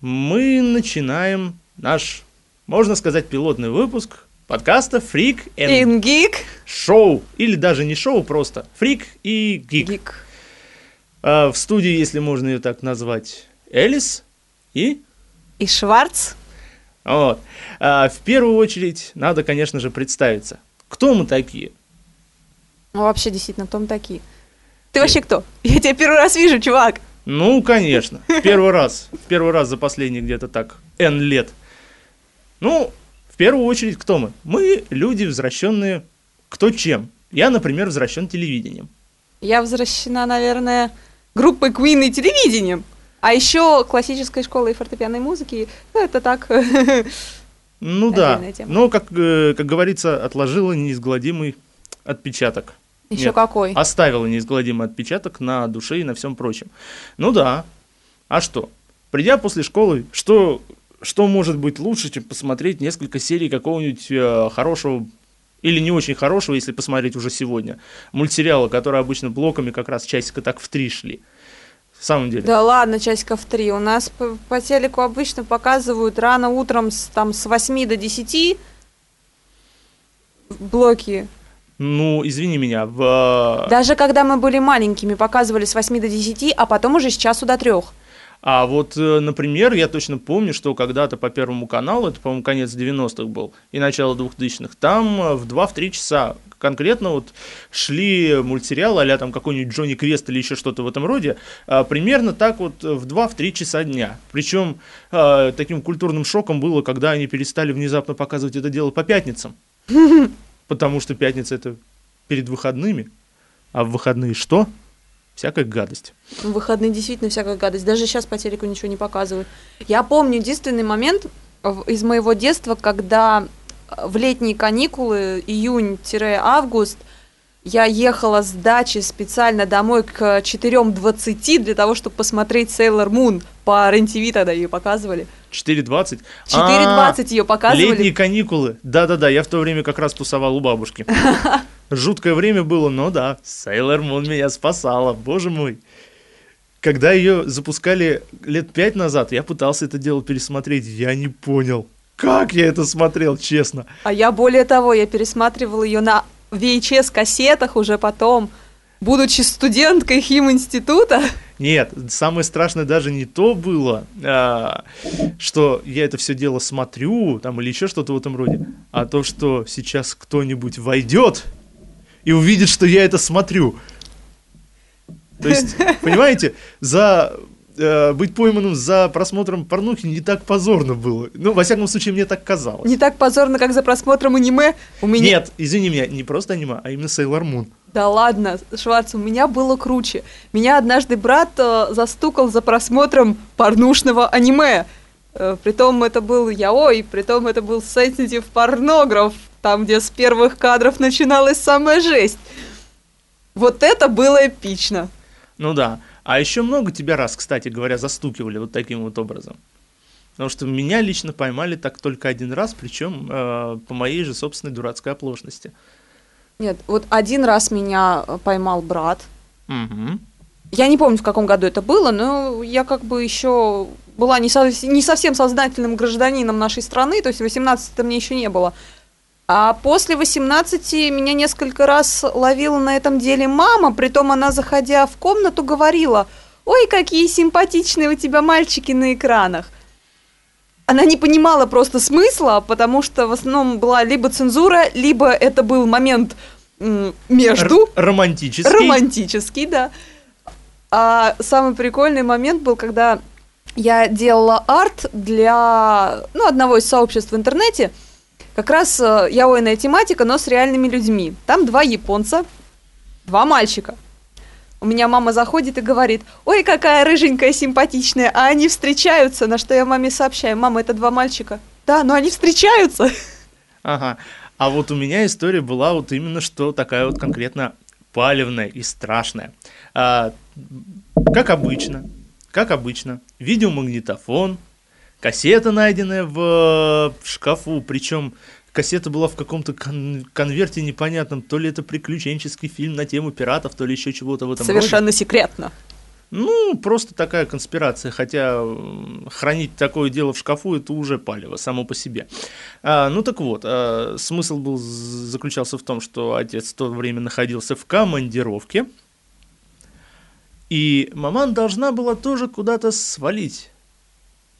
мы начинаем наш, можно сказать, пилотный выпуск подкаста Фрик and Geek Шоу. Или даже не шоу, просто Фрик и Гик. Geek. А, в студии, если можно ее так назвать, Элис и... И Шварц. Вот. А, в первую очередь надо, конечно же, представиться. Кто мы такие? Ну, вообще, действительно, кто мы такие? Ты вообще кто? Я тебя первый раз вижу, чувак. Ну, конечно. Первый раз. Первый раз за последние где-то так N лет. Ну, в первую очередь, кто мы? Мы люди, возвращенные кто чем. Я, например, возвращен телевидением. Я возвращена, наверное, группой Queen и телевидением. А еще классической школой фортепианной музыки. Ну, это так. Ну да. Но, как, э, как говорится, отложила неизгладимый отпечаток. Еще Нет, какой? Оставила неизгладимый отпечаток на душе и на всем прочем. Ну да. А что? Придя после школы, что, что может быть лучше, чем посмотреть несколько серий какого-нибудь э, хорошего или не очень хорошего, если посмотреть уже сегодня, мультсериала, которые обычно блоками как раз часика так в три шли. В самом деле. Да ладно, часиков три. У нас по, по телеку обычно показывают рано утром с, там, с 8 до 10 блоки. Ну, извини меня, в... Даже когда мы были маленькими, показывали с 8 до 10, а потом уже с часу до 3. А вот, э, например, я точно помню, что когда-то по Первому каналу, это, по-моему, конец 90-х был, и начало 2000-х, там э, в 2-3 часа конкретно вот шли мультсериалы, а там какой-нибудь Джонни Квест или еще что-то в этом роде, примерно так вот в 2-3 часа дня. Причем таким культурным шоком было, когда они перестали внезапно показывать это дело по пятницам. Потому что пятница это перед выходными, а в выходные что? Всякая гадость. В выходные действительно всякая гадость. Даже сейчас по телеку ничего не показывают. Я помню единственный момент из моего детства, когда в летние каникулы, июнь-август, я ехала с дачи специально домой к 4.20 для того, чтобы посмотреть Sailor Moon. По РЕН-ТВ тогда ее показывали. 4.20? 4.20 ее показывали. А, Летние каникулы. Да-да-да, я в то время как раз тусовал у бабушки. Жуткое время было, но да, Sailor Moon меня спасала, боже мой. Когда ее запускали лет пять назад, я пытался это дело пересмотреть, я не понял, как я это смотрел, честно. А я более того, я пересматривала ее на VHS-кассетах уже потом, будучи студенткой химинститута. Нет, самое страшное даже не то было, а, что я это все дело смотрю, там или еще что-то в этом роде, а то, что сейчас кто-нибудь войдет и увидит, что я это смотрю. То есть, понимаете, за э, быть пойманным за просмотром порнухи не так позорно было. Ну, во всяком случае, мне так казалось. Не так позорно, как за просмотром аниме. У меня... Нет, извини меня, не просто аниме, а именно Sailor Moon. Да ладно, Шварц, у меня было круче. Меня однажды брат э, застукал за просмотром порнушного аниме. Э, притом это был яой, притом это был sensitive порнограф, там, где с первых кадров начиналась самая жесть. Вот это было эпично. Ну да. А еще много тебя раз, кстати говоря, застукивали вот таким вот образом. Потому что меня лично поймали так только один раз, причем э, по моей же собственной дурацкой оплошности. Нет, вот один раз меня э, поймал брат. Мгм. Я не помню, в каком году это было, но я как бы еще была не, со- не совсем сознательным гражданином нашей страны, то есть 18 мне еще не было. А после 18 меня несколько раз ловила на этом деле мама, притом она, заходя в комнату, говорила, ой, какие симпатичные у тебя мальчики на экранах. Она не понимала просто смысла, потому что в основном была либо цензура, либо это был момент между. Р- романтический. Романтический, да. А самый прикольный момент был, когда я делала арт для ну, одного из сообществ в интернете. Как раз э, яойная тематика, но с реальными людьми. Там два японца, два мальчика. У меня мама заходит и говорит, ой, какая рыженькая, симпатичная, а они встречаются, на что я маме сообщаю, мама, это два мальчика. Да, но они встречаются. Ага. А вот у меня история была вот именно что такая вот конкретно палевная и страшная. А, как обычно, как обычно, видеомагнитофон, кассета, найденная в, в шкафу, причем кассета была в каком-то кон- конверте непонятном, то ли это приключенческий фильм на тему пиратов, то ли еще чего-то в этом роде. Совершенно секретно. Ну, просто такая конспирация, хотя хранить такое дело в шкафу это уже палево само по себе. А, ну так вот, а, смысл был заключался в том, что отец в то время находился в командировке, и маман должна была тоже куда-то свалить.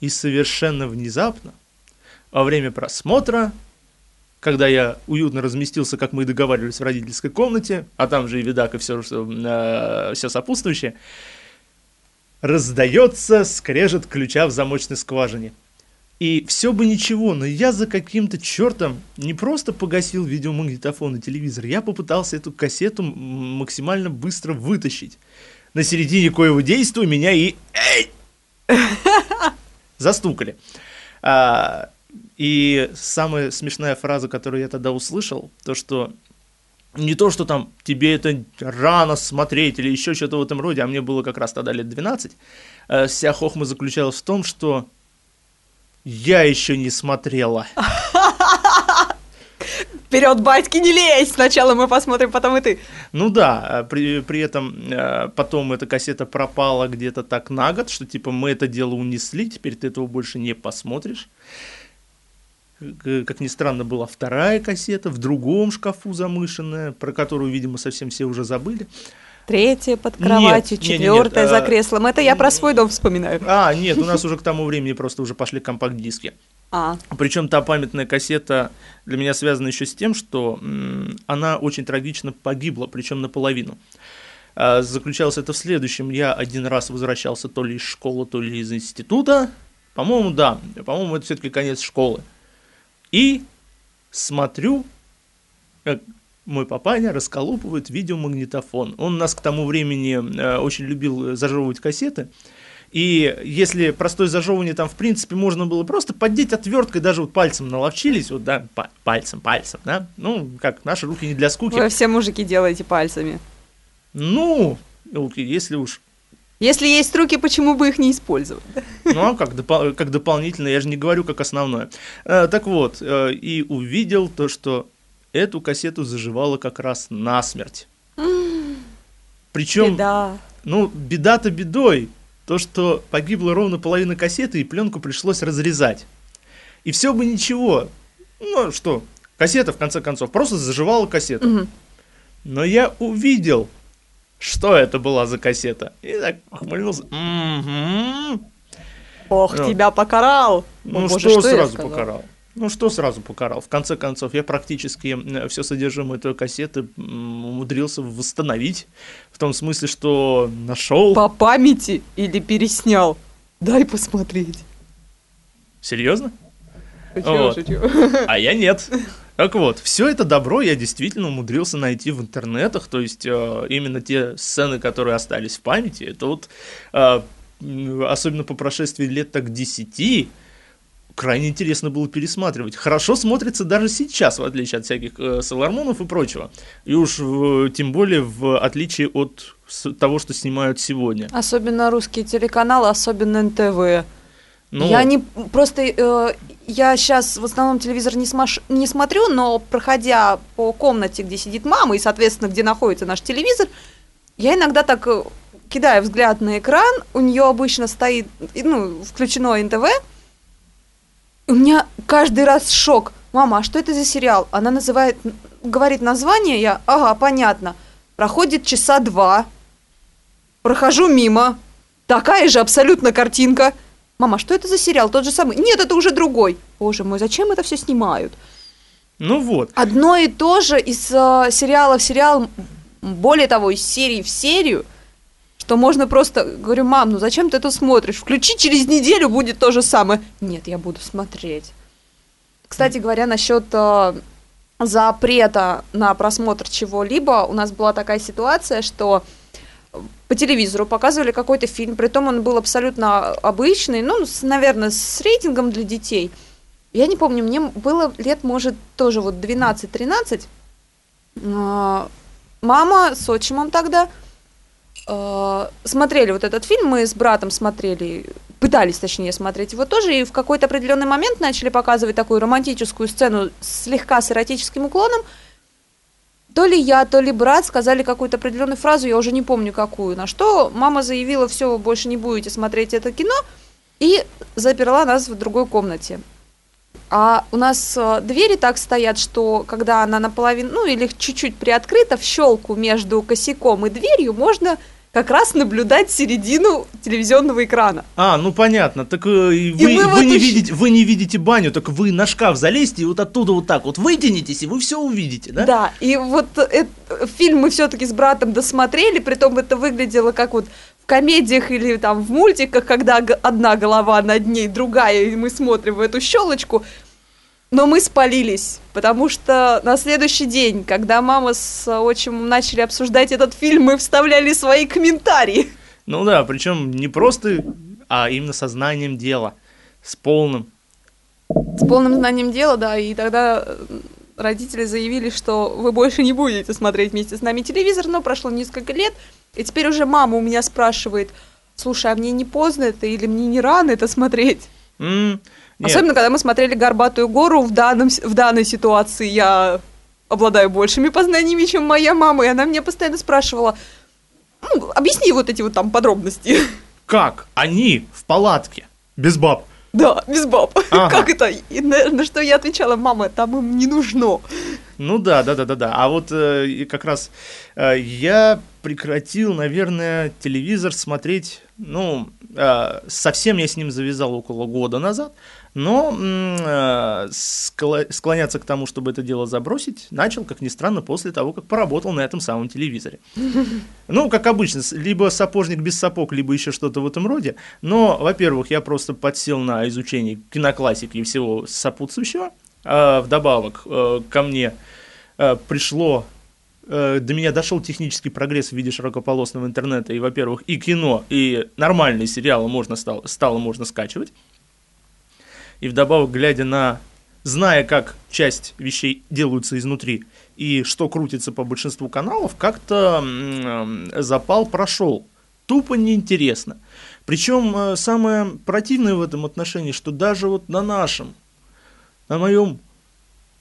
И совершенно внезапно, во время просмотра, когда я уютно разместился, как мы и договаривались в родительской комнате, а там же и видак, и все, что, э, все сопутствующее, раздается скрежет ключа в замочной скважине. И все бы ничего, но я за каким-то чертом не просто погасил видеомагнитофон и телевизор, я попытался эту кассету максимально быстро вытащить. На середине коего действия меня и... Эй! Застукали. А, и самая смешная фраза, которую я тогда услышал, то что не то, что там тебе это рано смотреть или еще что-то в этом роде, а мне было как раз тогда лет 12, э, вся хохма заключалась в том, что я еще не смотрела. Вперед, батьки, не лезь! Сначала мы посмотрим, потом и ты. Ну да, а при, при этом э, потом эта кассета пропала где-то так на год, что типа мы это дело унесли, теперь ты этого больше не посмотришь как ни странно, была вторая кассета в другом шкафу замышенная, про которую, видимо, совсем все уже забыли. Третья под кроватью, нет, четвертая нет, нет, за креслом. Это я про свой дом вспоминаю. А, нет, у нас уже к тому времени просто уже пошли компакт-диски. А. Причем та памятная кассета для меня связана еще с тем, что она очень трагично погибла, причем наполовину. А, заключалось это в следующем. Я один раз возвращался то ли из школы, то ли из института. По-моему, да. По-моему, это все-таки конец школы. И смотрю, как мой папаня расколупывает видеомагнитофон. Он нас к тому времени э, очень любил зажевывать кассеты. И если простое зажевывание там, в принципе, можно было просто поддеть отверткой, даже вот пальцем наловчились, вот, да, пальцем, пальцем, да, ну, как, наши руки не для скуки. Вы все мужики делаете пальцами. Ну, если уж если есть руки, почему бы их не использовать? Ну, а как, допол- как дополнительно, я же не говорю как основное. Э, так вот, э, и увидел то, что эту кассету заживала как раз насмерть. Причем, беда. ну, беда-то бедой. То, что погибла ровно половина кассеты, и пленку пришлось разрезать. И все бы ничего. Ну, что, кассета, в конце концов, просто заживала кассету. Угу. Но я увидел, что это была за кассета. И так ухмыльнулся. Угу. Ох, ну, тебя покарал. Ну, О, что, что сразу покарал? Ну, что сразу покарал? В конце концов, я практически все содержимое той кассеты умудрился восстановить. В том смысле, что нашел. По памяти или переснял? Дай посмотреть. Серьезно? Шучу, вот. шучу. А я нет. Так вот, все это добро я действительно умудрился найти в интернетах, то есть э, именно те сцены, которые остались в памяти, это вот, э, особенно по прошествии лет так десяти, крайне интересно было пересматривать. Хорошо смотрится даже сейчас, в отличие от всяких э, солармонов и прочего. И уж э, тем более в отличие от того, что снимают сегодня. Особенно русские телеканалы, особенно НТВ. Ну, я не просто э, я сейчас в основном телевизор не, смаш, не смотрю, но проходя по комнате, где сидит мама и, соответственно, где находится наш телевизор, я иногда так э, кидаю взгляд на экран, у нее обычно стоит, ну, включено НТВ, у меня каждый раз шок. Мама, а что это за сериал? Она называет, говорит название, я, ага, понятно. Проходит часа два, прохожу мимо, такая же абсолютно картинка – Мама, что это за сериал? Тот же самый? Нет, это уже другой. Боже мой, зачем это все снимают? Ну вот. Одно и то же из э, сериала в сериал, более того, из серии в серию, что можно просто, говорю, мам, ну зачем ты это смотришь? Включи через неделю, будет то же самое. Нет, я буду смотреть. Кстати говоря, насчет э, запрета на просмотр чего-либо, у нас была такая ситуация, что по телевизору показывали какой-то фильм, при том он был абсолютно обычный, ну, с, наверное, с рейтингом для детей. Я не помню, мне было лет, может, тоже вот 12-13. А, мама с отчимом тогда а, смотрели вот этот фильм, мы с братом смотрели, пытались, точнее, смотреть его тоже, и в какой-то определенный момент начали показывать такую романтическую сцену слегка с эротическим уклоном – то ли я, то ли брат сказали какую-то определенную фразу, я уже не помню какую, на что мама заявила, все, вы больше не будете смотреть это кино, и заперла нас в другой комнате. А у нас э, двери так стоят, что когда она наполовину, ну или чуть-чуть приоткрыта, в щелку между косяком и дверью можно как раз наблюдать середину телевизионного экрана. А, ну понятно. Так э, вы, вы, вы, не видите, вы не видите баню, так вы на шкаф залезьте и вот оттуда вот так вот вытянетесь, и вы все увидите, да? Да, и вот это, фильм мы все-таки с братом досмотрели, притом это выглядело как вот комедиях или там в мультиках, когда одна голова над ней, другая, и мы смотрим в эту щелочку. Но мы спалились, потому что на следующий день, когда мама с отчимом начали обсуждать этот фильм, мы вставляли свои комментарии. Ну да, причем не просто, а именно со знанием дела, с полным. С полным знанием дела, да, и тогда э, родители заявили, что вы больше не будете смотреть вместе с нами телевизор, но прошло несколько лет, и теперь уже мама у меня спрашивает, слушай, а мне не поздно это или мне не рано это смотреть? Mm, нет. Особенно, когда мы смотрели «Горбатую гору», в, данном, в данной ситуации я обладаю большими познаниями, чем моя мама, и она меня постоянно спрашивала, ну, объясни вот эти вот там подробности. Как? Они в палатке, без баб. Да, без баб. Ага. Как это? И на, на что я отвечала, мама, там им не нужно. Ну да, да, да, да, да. А вот э, как раз э, я прекратил, наверное, телевизор смотреть, ну, э, совсем я с ним завязал около года назад. Но э, склоняться к тому, чтобы это дело забросить, начал, как ни странно, после того, как поработал на этом самом телевизоре. Ну, как обычно, либо сапожник без сапог, либо еще что-то в этом роде. Но, во-первых, я просто подсел на изучение киноклассики и всего сопутствующего. А вдобавок э, ко мне э, пришло до меня дошел технический прогресс в виде широкополосного интернета, и, во-первых, и кино, и нормальные сериалы можно стало, стало можно скачивать и вдобавок, глядя на, зная, как часть вещей делаются изнутри и что крутится по большинству каналов, как-то запал прошел. Тупо неинтересно. Причем э, самое противное в этом отношении, что даже вот на нашем, на моем,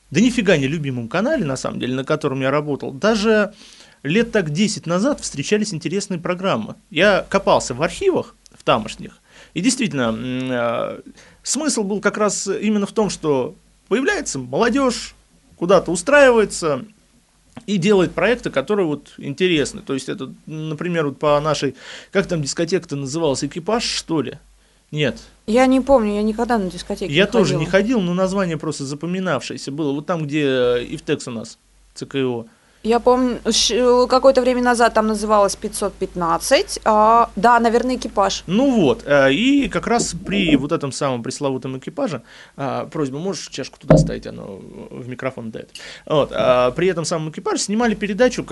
да нифига не любимом канале, на самом деле, на котором я работал, даже лет так 10 назад встречались интересные программы. Я копался в архивах, в тамошних, и действительно, э, смысл был как раз именно в том, что появляется молодежь, куда-то устраивается и делает проекты, которые вот интересны. То есть это, например, вот по нашей, как там дискотека-то называлась, экипаж, что ли? Нет. Я не помню, я никогда на дискотеке Я не тоже ходила. не ходил, но название просто запоминавшееся было. Вот там, где Ивтекс у нас, ЦКО. Я помню, какое-то время назад там называлось 515. А, да, наверное, экипаж. Ну вот, э, и как раз при вот этом самом пресловутом экипаже, а, просьба, можешь чашку туда ставить, оно в микрофон дает. Вот, а, при этом самом экипаже снимали передачу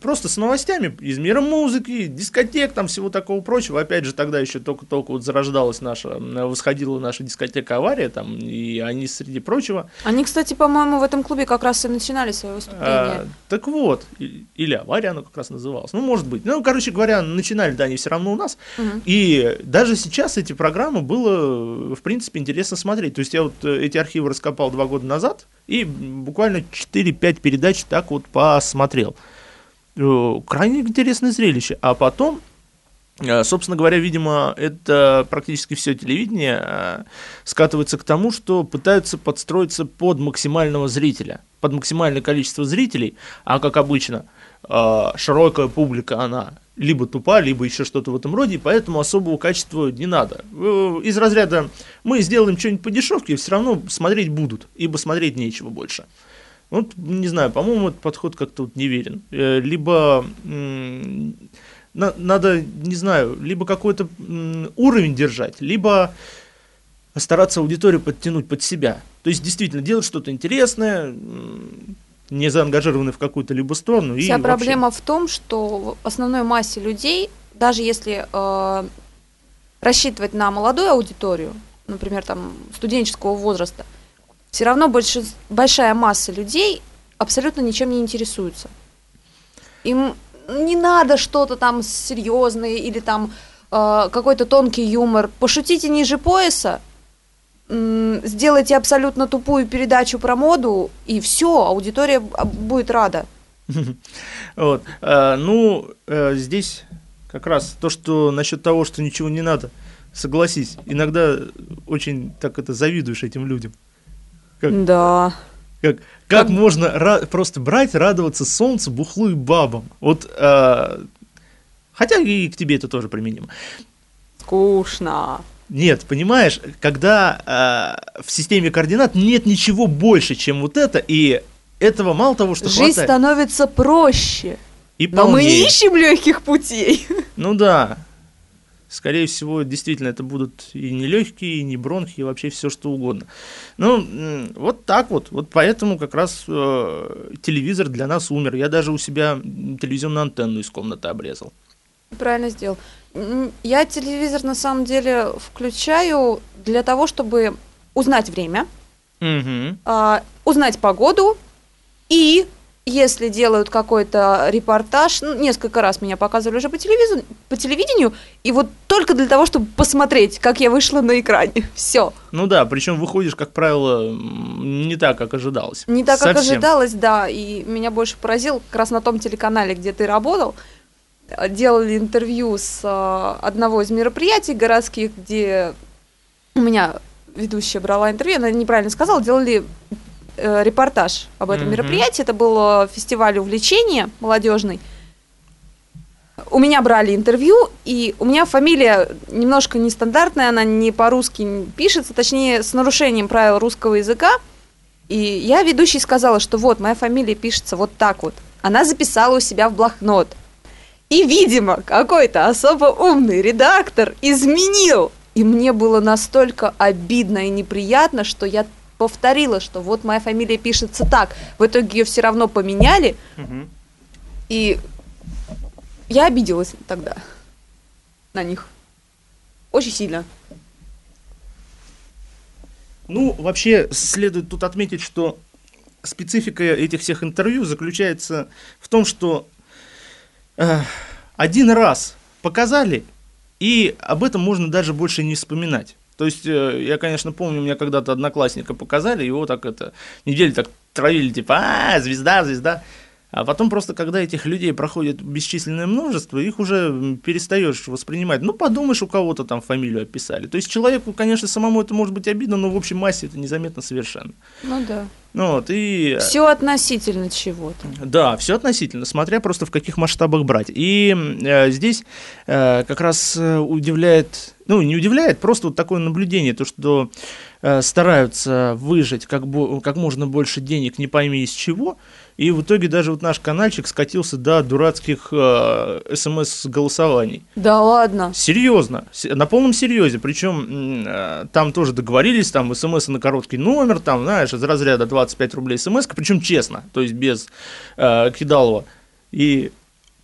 просто с новостями из мира музыки, дискотек, там всего такого прочего. Опять же, тогда еще только-только вот зарождалась наша, восходила наша дискотека «Авария», там, и они среди прочего. Они, кстати, по-моему, в этом клубе как раз и начинали свое выступление. А, так так вот, или авария она как раз называлась. Ну, может быть. Ну, короче говоря, начинали, да, они все равно у нас. Угу. И даже сейчас эти программы было, в принципе, интересно смотреть. То есть я вот э, эти архивы раскопал два года назад и буквально 4-5 передач так вот посмотрел. Э, крайне интересное зрелище. А потом собственно говоря, видимо, это практически все телевидение э, скатывается к тому, что пытаются подстроиться под максимального зрителя, под максимальное количество зрителей, а как обычно, э, широкая публика, она либо тупа, либо еще что-то в этом роде, поэтому особого качества не надо. Из разряда мы сделаем что-нибудь по дешевке, все равно смотреть будут, ибо смотреть нечего больше. Вот, не знаю, по-моему, этот подход как-то вот неверен. Либо надо, не знаю, либо какой-то уровень держать, либо стараться аудиторию подтянуть под себя. То есть действительно делать что-то интересное, не заангажированный в какую-то либо сторону. Вся и проблема вообще... в том, что в основной массе людей, даже если э, рассчитывать на молодую аудиторию, например, там студенческого возраста, все равно больш... большая масса людей абсолютно ничем не интересуется. Им не надо что-то там серьезное или там э, какой-то тонкий юмор. Пошутите ниже пояса, э, сделайте абсолютно тупую передачу про моду, и все, аудитория будет рада. Вот. А, ну, э, здесь как раз то, что насчет того, что ничего не надо, согласись, иногда очень так это завидуешь этим людям. Как, да. Как, как, можно просто брать, радоваться солнцу, бухлу и бабам? Вот, а, хотя и к тебе это тоже применимо. Скучно. Нет, понимаешь, когда э, в системе координат нет ничего больше, чем вот это, и этого мало того, что Жизнь хватает. становится проще. И Но мы не ищем легких путей. Ну да. Скорее всего, действительно, это будут и не легкие, и не бронхи, и вообще все что угодно. Ну, вот так вот. Вот поэтому как раз э, телевизор для нас умер. Я даже у себя телевизионную антенну из комнаты обрезал. Правильно сделал. Я телевизор на самом деле включаю для того, чтобы узнать время, угу. э, узнать погоду и если делают какой-то репортаж, ну, несколько раз меня показывали уже по телевизору, по телевидению, и вот только для того, чтобы посмотреть, как я вышла на экране. Все. Ну да, причем выходишь, как правило, не так, как ожидалось. Не так, Совсем. как ожидалось, да. И меня больше поразил как раз на том телеканале, где ты работал делали интервью с э, одного из мероприятий городских, где у меня ведущая брала интервью, она неправильно сказала, делали э, репортаж об этом mm-hmm. мероприятии. Это был э, фестиваль увлечения молодежный. У меня брали интервью, и у меня фамилия немножко нестандартная, она не по-русски пишется, точнее, с нарушением правил русского языка. И я ведущей сказала, что вот, моя фамилия пишется вот так вот. Она записала у себя в блокнот – и, видимо, какой-то особо умный редактор изменил. И мне было настолько обидно и неприятно, что я повторила, что вот моя фамилия пишется так. В итоге ее все равно поменяли. Угу. И я обиделась тогда на них. Очень сильно. Ну, вообще, следует тут отметить, что специфика этих всех интервью заключается в том, что один раз показали, и об этом можно даже больше не вспоминать. То есть, э, я, конечно, помню, меня когда-то одноклассника показали, его так это, неделю так травили, типа, а, звезда, звезда. А потом просто, когда этих людей проходит бесчисленное множество, их уже перестаешь воспринимать. Ну, подумаешь, у кого-то там фамилию описали. То есть человеку, конечно, самому это может быть обидно, но в общей массе это незаметно совершенно. Ну да. Ну, вот, и... Все относительно чего-то. Да, все относительно, смотря просто в каких масштабах брать. И э, здесь э, как раз э, удивляет, ну, не удивляет, просто вот такое наблюдение, то, что э, стараются выжить как, как можно больше денег, не пойми из чего, и в итоге даже вот наш каналчик скатился до дурацких э, смс-голосований. Да ладно? Серьезно, на полном серьезе. Причем э, там тоже договорились, там смс на короткий номер, там, знаешь, из разряда 25 рублей смс, причем честно, то есть без э, кидалова. И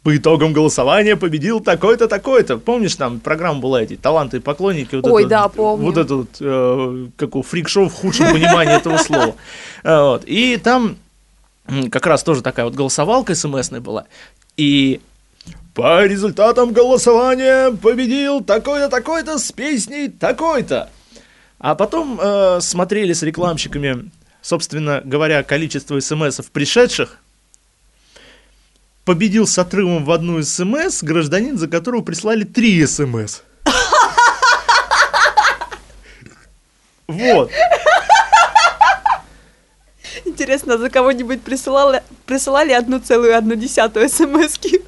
по итогам голосования победил такой-то, такой-то. Помнишь, там программа была эти таланты и поклонники? Вот Ой, это, да, помню. Вот это вот, э, как у фрик-шоу в худшем понимании этого слова. Вот. И там как раз тоже такая вот голосовалка смс была. И по результатам голосования победил такой-то, такой-то с песней такой-то. А потом э, смотрели с рекламщиками, собственно говоря, количество смс пришедших. Победил с отрывом в одну смс гражданин, за которого прислали три смс. Вот. Интересно, за кого-нибудь присылали, присылали одну целую одну десятую смс -ки?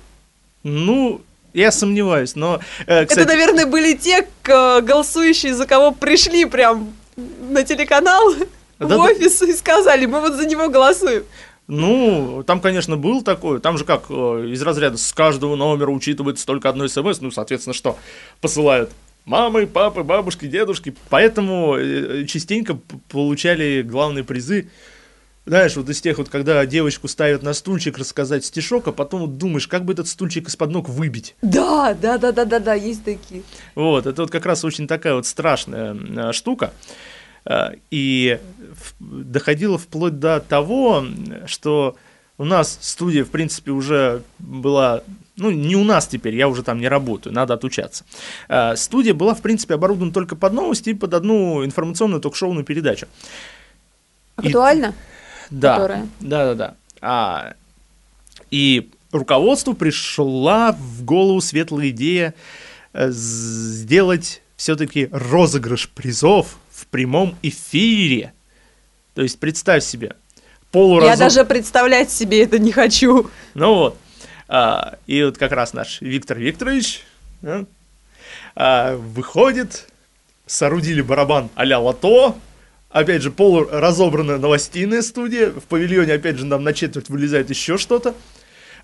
Ну, я сомневаюсь, но... Э, кстати... Это, наверное, были те, голосующие, за кого пришли прям на телеканал, да, в офис да. и сказали, мы вот за него голосуем. Ну, там, конечно, был такой, там же как э, из разряда с каждого номера учитывается только одно смс, ну, соответственно, что посылают мамы, папы, бабушки, дедушки, поэтому э, частенько получали главные призы знаешь, вот из тех вот, когда девочку ставят на стульчик рассказать стишок, а потом вот думаешь, как бы этот стульчик из-под ног выбить. Да, да, да, да, да, да, есть такие. Вот, это вот как раз очень такая вот страшная э, штука. Э, и доходило вплоть до того, что у нас студия, в принципе, уже была ну, не у нас теперь, я уже там не работаю, надо отучаться. Э, студия была, в принципе, оборудована только под новости и под одну информационную ток-шоуную передачу. Актуально? И... Да, которая. Да, да, да. А, И руководству пришла в голову светлая идея э, сделать все-таки розыгрыш призов в прямом эфире. То есть представь себе, полуразум... Я даже представлять себе это не хочу. Ну вот. А, и вот как раз наш Виктор Викторович а, а, выходит, соорудили барабан а-ля лото, опять же, полуразобранная новостейная студия, в павильоне, опять же, нам на четверть вылезает еще что-то,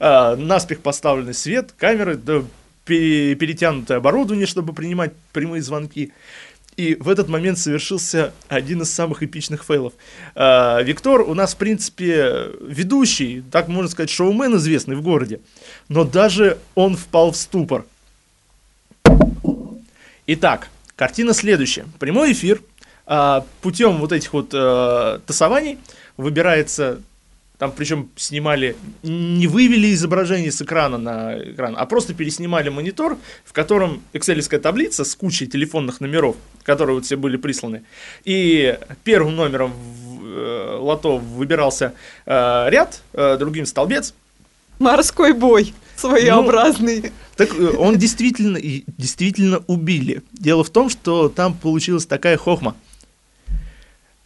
а, наспех поставленный свет, камеры, да, перетянутое оборудование, чтобы принимать прямые звонки. И в этот момент совершился один из самых эпичных фейлов. А, Виктор у нас, в принципе, ведущий, так можно сказать, шоумен известный в городе. Но даже он впал в ступор. Итак, картина следующая. Прямой эфир. А, путем вот этих вот а, тасований выбирается там причем снимали, не вывели изображение с экрана на экран, а просто переснимали монитор, в котором экселевская таблица с кучей телефонных номеров, которые вот все были присланы. И первым номером в э, лото выбирался э, ряд, э, другим столбец. Морской бой своеобразный. Ну, так э, он действительно, действительно убили. Дело в том, что там получилась такая хохма.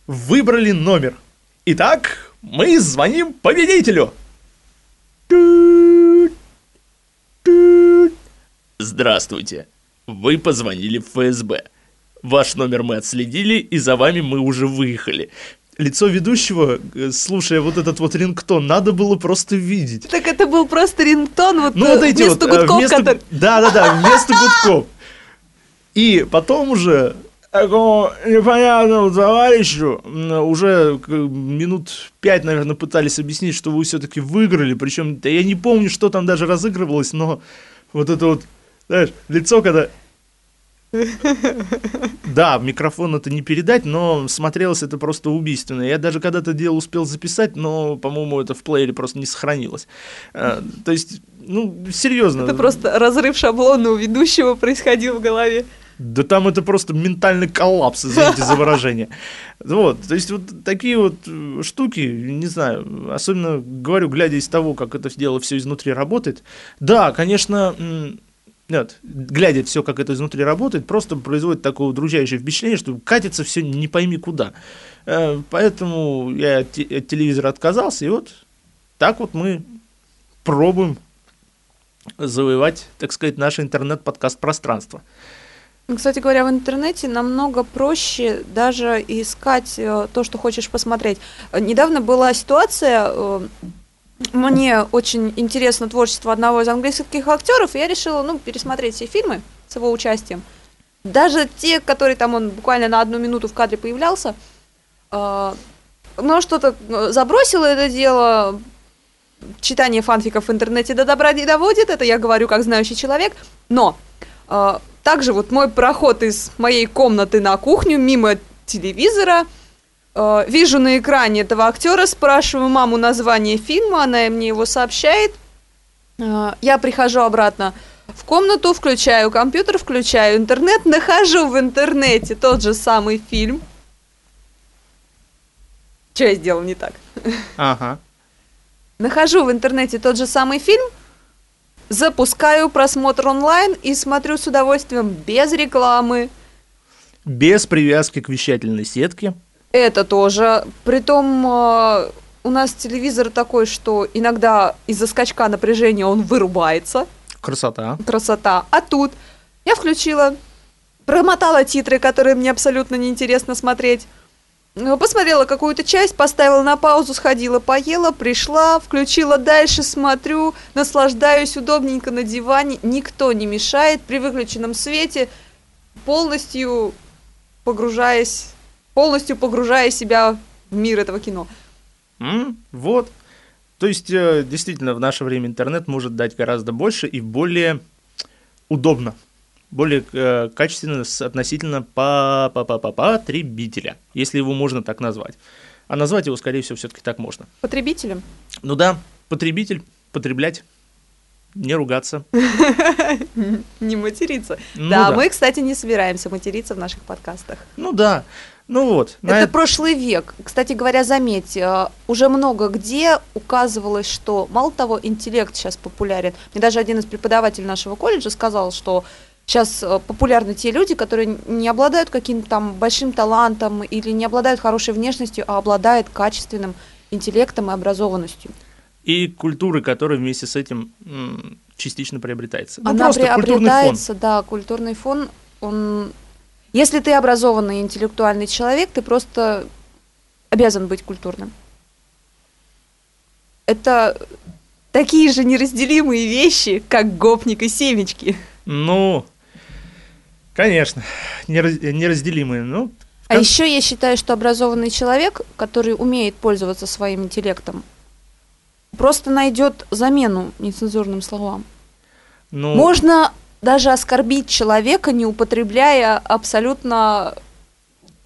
Выбрали номер. Итак, мы звоним победителю. Здравствуйте. Вы позвонили в ФСБ. Ваш номер мы отследили, и за вами мы уже выехали. Лицо ведущего, э, слушая вот этот вот рингтон, надо было просто видеть. Так это был просто рингтон, вот, ну, вот эти вместо вот, гудков, вместо, который... Да-да-да, вместо гудков. И потом уже такому непонятному товарищу уже минут пять, наверное, пытались объяснить, что вы все-таки выиграли. Причем, я не помню, что там даже разыгрывалось, но вот это вот, знаешь, лицо, когда... Да, микрофон это не передать, но смотрелось это просто убийственно. Я даже когда-то дело успел записать, но, по-моему, это в плеере просто не сохранилось. А, то есть, ну, серьезно. Это просто разрыв шаблона у ведущего происходил в голове. Да там это просто ментальный коллапс, извините за выражение. Вот, то есть вот такие вот э, штуки, не знаю, особенно говорю, глядя из того, как это дело все изнутри работает. Да, конечно, нет, глядя все, как это изнутри работает, просто производит такое удручающее впечатление, что катится все не пойми куда. Э, поэтому я от телевизора отказался, и вот так вот мы пробуем завоевать, так сказать, наше интернет-подкаст-пространство. Кстати говоря, в интернете намного проще даже искать э, то, что хочешь посмотреть. Недавно была ситуация, э, мне очень интересно творчество одного из английских актеров, и я решила, ну, пересмотреть все фильмы с его участием. Даже те, которые там он буквально на одну минуту в кадре появлялся, э, но что-то забросило это дело, читание фанфиков в интернете до добра не доводит, это я говорю как знающий человек, но также вот мой проход из моей комнаты на кухню мимо телевизора. Э, вижу на экране этого актера, спрашиваю маму название фильма, она мне его сообщает. Э, я прихожу обратно в комнату, включаю компьютер, включаю интернет, нахожу в интернете тот же самый фильм. Что я сделал не так? Ага. Нахожу в интернете тот же самый фильм – запускаю просмотр онлайн и смотрю с удовольствием без рекламы. Без привязки к вещательной сетке. Это тоже. Притом э, у нас телевизор такой, что иногда из-за скачка напряжения он вырубается. Красота. Красота. А тут я включила, промотала титры, которые мне абсолютно неинтересно смотреть. Ну, посмотрела какую-то часть, поставила на паузу, сходила, поела, пришла, включила дальше, смотрю, наслаждаюсь удобненько на диване, никто не мешает, при выключенном свете, полностью погружаясь, полностью погружая себя в мир этого кино. Mm, вот. То есть, э, действительно, в наше время интернет может дать гораздо больше и более удобно более э, качественно относительно по, по, по, по потребителя, если его можно так назвать. А назвать его, скорее всего, все-таки так можно. Потребителем? Ну да, потребитель, потреблять, не ругаться. Не материться. Ну да, мы, кстати, не собираемся материться в наших подкастах. Ну да. Ну вот. Это на прошлый век. Кстати говоря, заметь, э, уже много где указывалось, что мало того, интеллект сейчас популярен. Мне даже один из преподавателей нашего колледжа сказал, что сейчас э, популярны те люди, которые не обладают каким-то там большим талантом или не обладают хорошей внешностью, а обладают качественным интеллектом и образованностью. И культуры, которая вместе с этим частично приобретается. Ну, Она просто культурный фон. приобретается, да, культурный фон, он... Если ты образованный интеллектуальный человек, ты просто обязан быть культурным. Это такие же неразделимые вещи, как гопник и семечки. Ну, конечно, нераз- неразделимые. Ну, А еще я считаю, что образованный человек, который умеет пользоваться своим интеллектом, просто найдет замену нецензурным словам. ну, Можно даже оскорбить человека, не употребляя абсолютно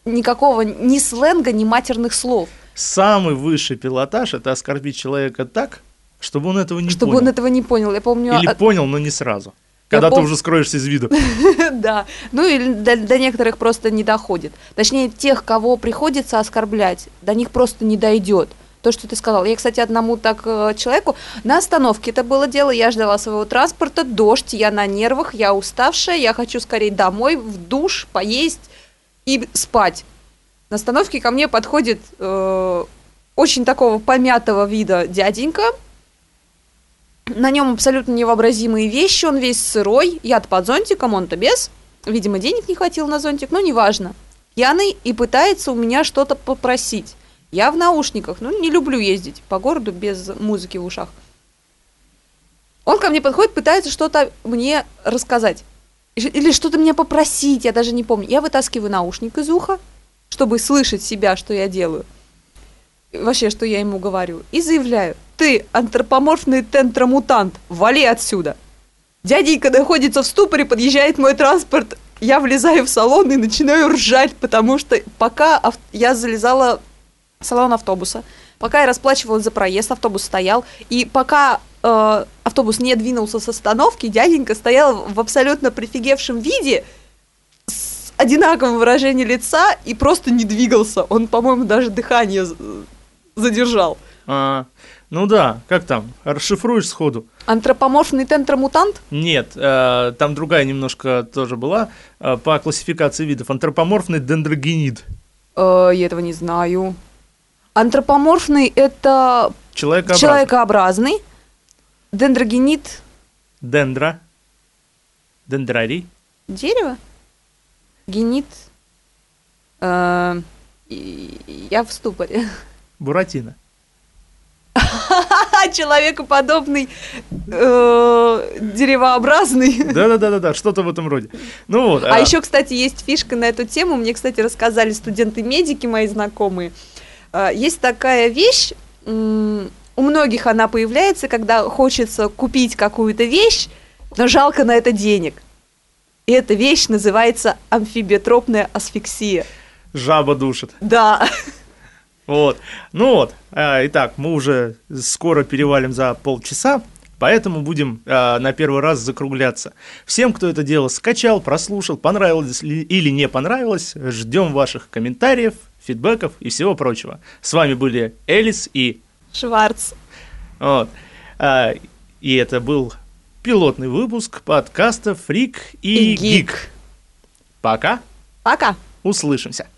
никакого ни сленга, ни матерных слов, самый высший пилотаж это оскорбить человека так, чтобы он этого не чтобы понял. он этого не понял. Я помню, Или а- понял, но не сразу. Когда ты пом- уже скроешься из виду. да, ну или до, до некоторых просто не доходит. Точнее, тех, кого приходится оскорблять, до них просто не дойдет. То, что ты сказал. Я, кстати, одному так э, человеку на остановке это было дело. Я ждала своего транспорта, дождь, я на нервах, я уставшая, я хочу скорее домой, в душ, поесть и спать. На остановке ко мне подходит э, очень такого помятого вида дяденька. На нем абсолютно невообразимые вещи, он весь сырой. Я-то под зонтиком, он-то без. Видимо, денег не хватило на зонтик, но неважно. Пьяный и пытается у меня что-то попросить. Я в наушниках, ну не люблю ездить по городу без музыки в ушах. Он ко мне подходит, пытается что-то мне рассказать. Или- что-то меня попросить, я даже не помню. Я вытаскиваю наушник из уха, чтобы слышать себя, что я делаю. Вообще, что я ему говорю. И заявляю, ты антропоморфный тентромутант, вали отсюда. Дяденька находится в ступоре, подъезжает мой транспорт, я влезаю в салон и начинаю ржать, потому что пока ав- я залезала в салон автобуса, пока я расплачивалась за проезд, автобус стоял, и пока э, автобус не двинулся с остановки, дяденька стоял в абсолютно прифигевшем виде, с одинаковым выражением лица и просто не двигался. Он, по-моему, даже дыхание задержал. А, ну да, как там? Расшифруешь сходу? Антропоморфный тентромутант? Нет, э, там другая немножко тоже была э, по классификации видов. Антропоморфный дендрогенид. Э, я этого не знаю. Антропоморфный это Человекообразный. человекообразный. Дендрогенит Дендра. Дендрарий. дерево. Генит. Э, я в ступоре. Буратино. Человекоподобный э, деревообразный. Да-да-да-да, что-то в этом роде. Ну вот. А еще, кстати, есть фишка на эту тему. Мне, кстати, рассказали студенты-медики, мои знакомые. А, Есть такая вещь, у многих она появляется, когда хочется купить какую-то вещь, но жалко на это денег. И эта вещь называется амфибиотропная асфиксия. Жаба душит. Да. Вот. Ну вот. а, Итак, мы уже скоро перевалим за полчаса. Поэтому будем а, на первый раз закругляться. Всем, кто это дело скачал, прослушал, понравилось ли или не понравилось, ждем ваших комментариев, фидбэков и всего прочего. С вами были Элис и Шварц. Вот. А, и это был пилотный выпуск подкаста Фрик и, И Гик. Гик. Пока, Пока. услышимся.